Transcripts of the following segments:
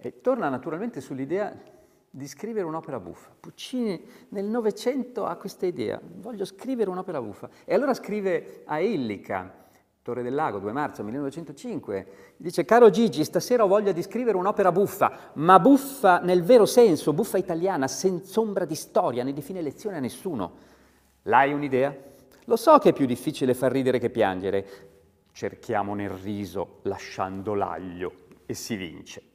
E torna naturalmente sull'idea di scrivere un'opera buffa. Puccini nel Novecento ha questa idea, voglio scrivere un'opera buffa. E allora scrive a Illica, Torre del Lago, 2 marzo 1905, dice caro Gigi, stasera ho voglia di scrivere un'opera buffa, ma buffa nel vero senso, buffa italiana, senza ombra di storia, né di fine lezione a nessuno. L'hai un'idea? Lo so che è più difficile far ridere che piangere. Cerchiamo nel riso, lasciando l'aglio, e si vince.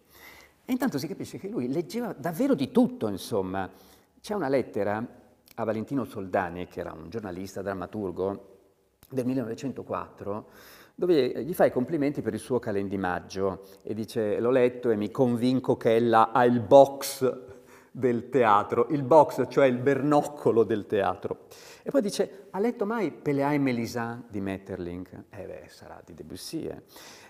E intanto si capisce che lui leggeva davvero di tutto, insomma. C'è una lettera a Valentino Soldani, che era un giornalista, drammaturgo, del 1904, dove gli fa i complimenti per il suo calendimaggio e dice l'ho letto e mi convinco che ella ha il box del teatro, il box, cioè il bernoccolo del teatro. E poi dice, ha letto mai Pelea e Mélisande di Metterlink? Eh beh, sarà di Debussy, eh.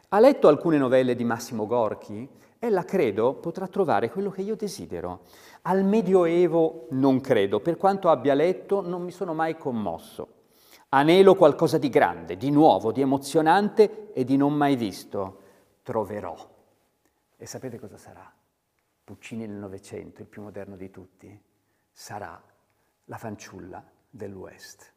Ha letto alcune novelle di Massimo Gorchi? ella credo potrà trovare quello che io desidero. Al Medioevo non credo, per quanto abbia letto non mi sono mai commosso. Anelo qualcosa di grande, di nuovo, di emozionante e di non mai visto. Troverò. E sapete cosa sarà? Puccini nel Novecento, il più moderno di tutti, sarà la fanciulla dell'Ouest.